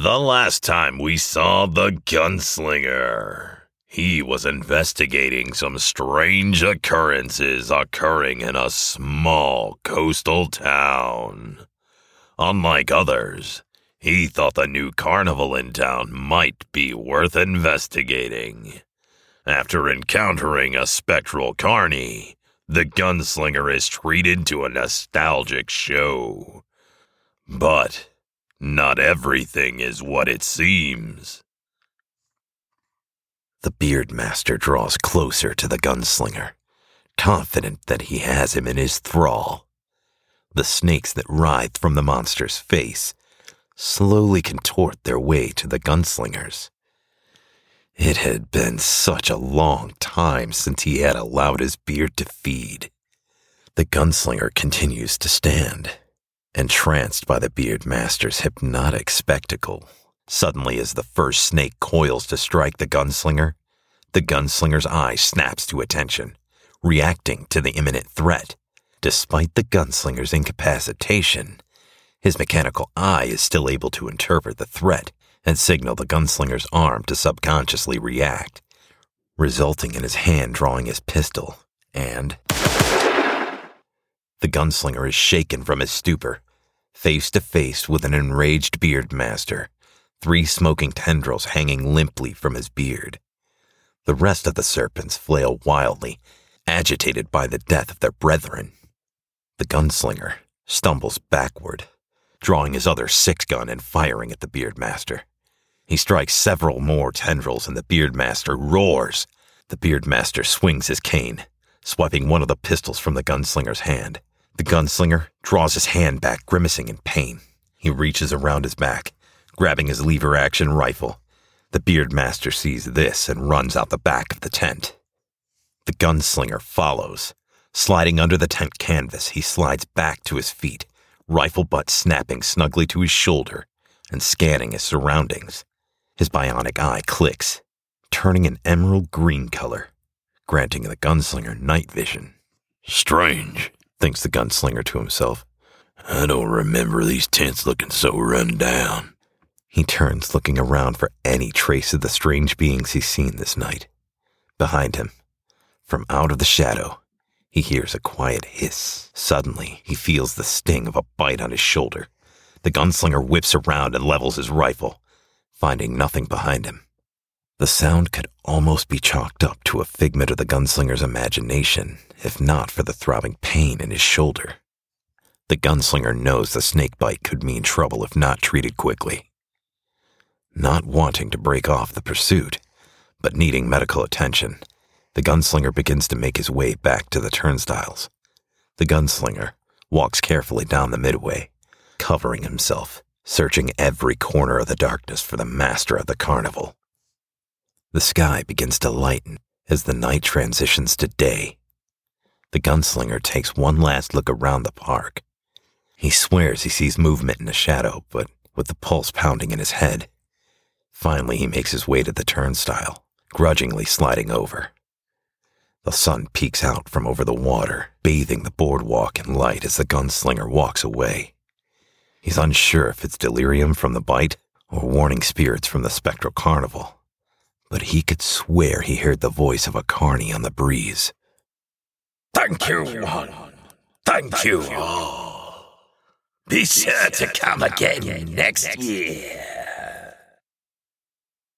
The last time we saw the gunslinger, he was investigating some strange occurrences occurring in a small coastal town. Unlike others, he thought the new carnival in town might be worth investigating. After encountering a spectral carny, the gunslinger is treated to a nostalgic show. But not everything is what it seems. The beard master draws closer to the gunslinger, confident that he has him in his thrall. The snakes that writhe from the monster's face slowly contort their way to the gunslingers. It had been such a long time since he had allowed his beard to feed. The gunslinger continues to stand, entranced by the beard master's hypnotic spectacle. Suddenly, as the first snake coils to strike the gunslinger, the gunslinger's eye snaps to attention, reacting to the imminent threat. Despite the gunslinger's incapacitation, his mechanical eye is still able to interpret the threat and signal the gunslinger's arm to subconsciously react, resulting in his hand drawing his pistol, and. The gunslinger is shaken from his stupor, face to face with an enraged beard master, three smoking tendrils hanging limply from his beard. The rest of the serpents flail wildly, agitated by the death of their brethren. The gunslinger stumbles backward, drawing his other six gun and firing at the beard master. He strikes several more tendrils, and the Beardmaster roars. The Beardmaster swings his cane, swiping one of the pistols from the gunslinger's hand. The gunslinger draws his hand back, grimacing in pain. He reaches around his back, grabbing his lever action rifle. The Beardmaster sees this and runs out the back of the tent. The gunslinger follows. Sliding under the tent canvas, he slides back to his feet, rifle butt snapping snugly to his shoulder and scanning his surroundings. His bionic eye clicks, turning an emerald green color, granting the gunslinger night vision. Strange, thinks the gunslinger to himself. I don't remember these tents looking so run down. He turns, looking around for any trace of the strange beings he's seen this night. Behind him, from out of the shadow, he hears a quiet hiss. Suddenly, he feels the sting of a bite on his shoulder. The gunslinger whips around and levels his rifle finding nothing behind him. The sound could almost be chalked up to a figment of the gunslinger's imagination, if not for the throbbing pain in his shoulder. The gunslinger knows the snake bite could mean trouble if not treated quickly. Not wanting to break off the pursuit, but needing medical attention, the gunslinger begins to make his way back to the turnstiles. The gunslinger walks carefully down the midway, covering himself searching every corner of the darkness for the master of the carnival. The sky begins to lighten as the night transitions to day. The gunslinger takes one last look around the park. He swears he sees movement in the shadow, but with the pulse pounding in his head. Finally, he makes his way to the turnstile, grudgingly sliding over. The sun peeks out from over the water, bathing the boardwalk in light as the gunslinger walks away. He's unsure if it's delirium from the bite or warning spirits from the spectral carnival, but he could swear he heard the voice of a carney on the breeze. Thank you. Thank you. Be sure to come again next year.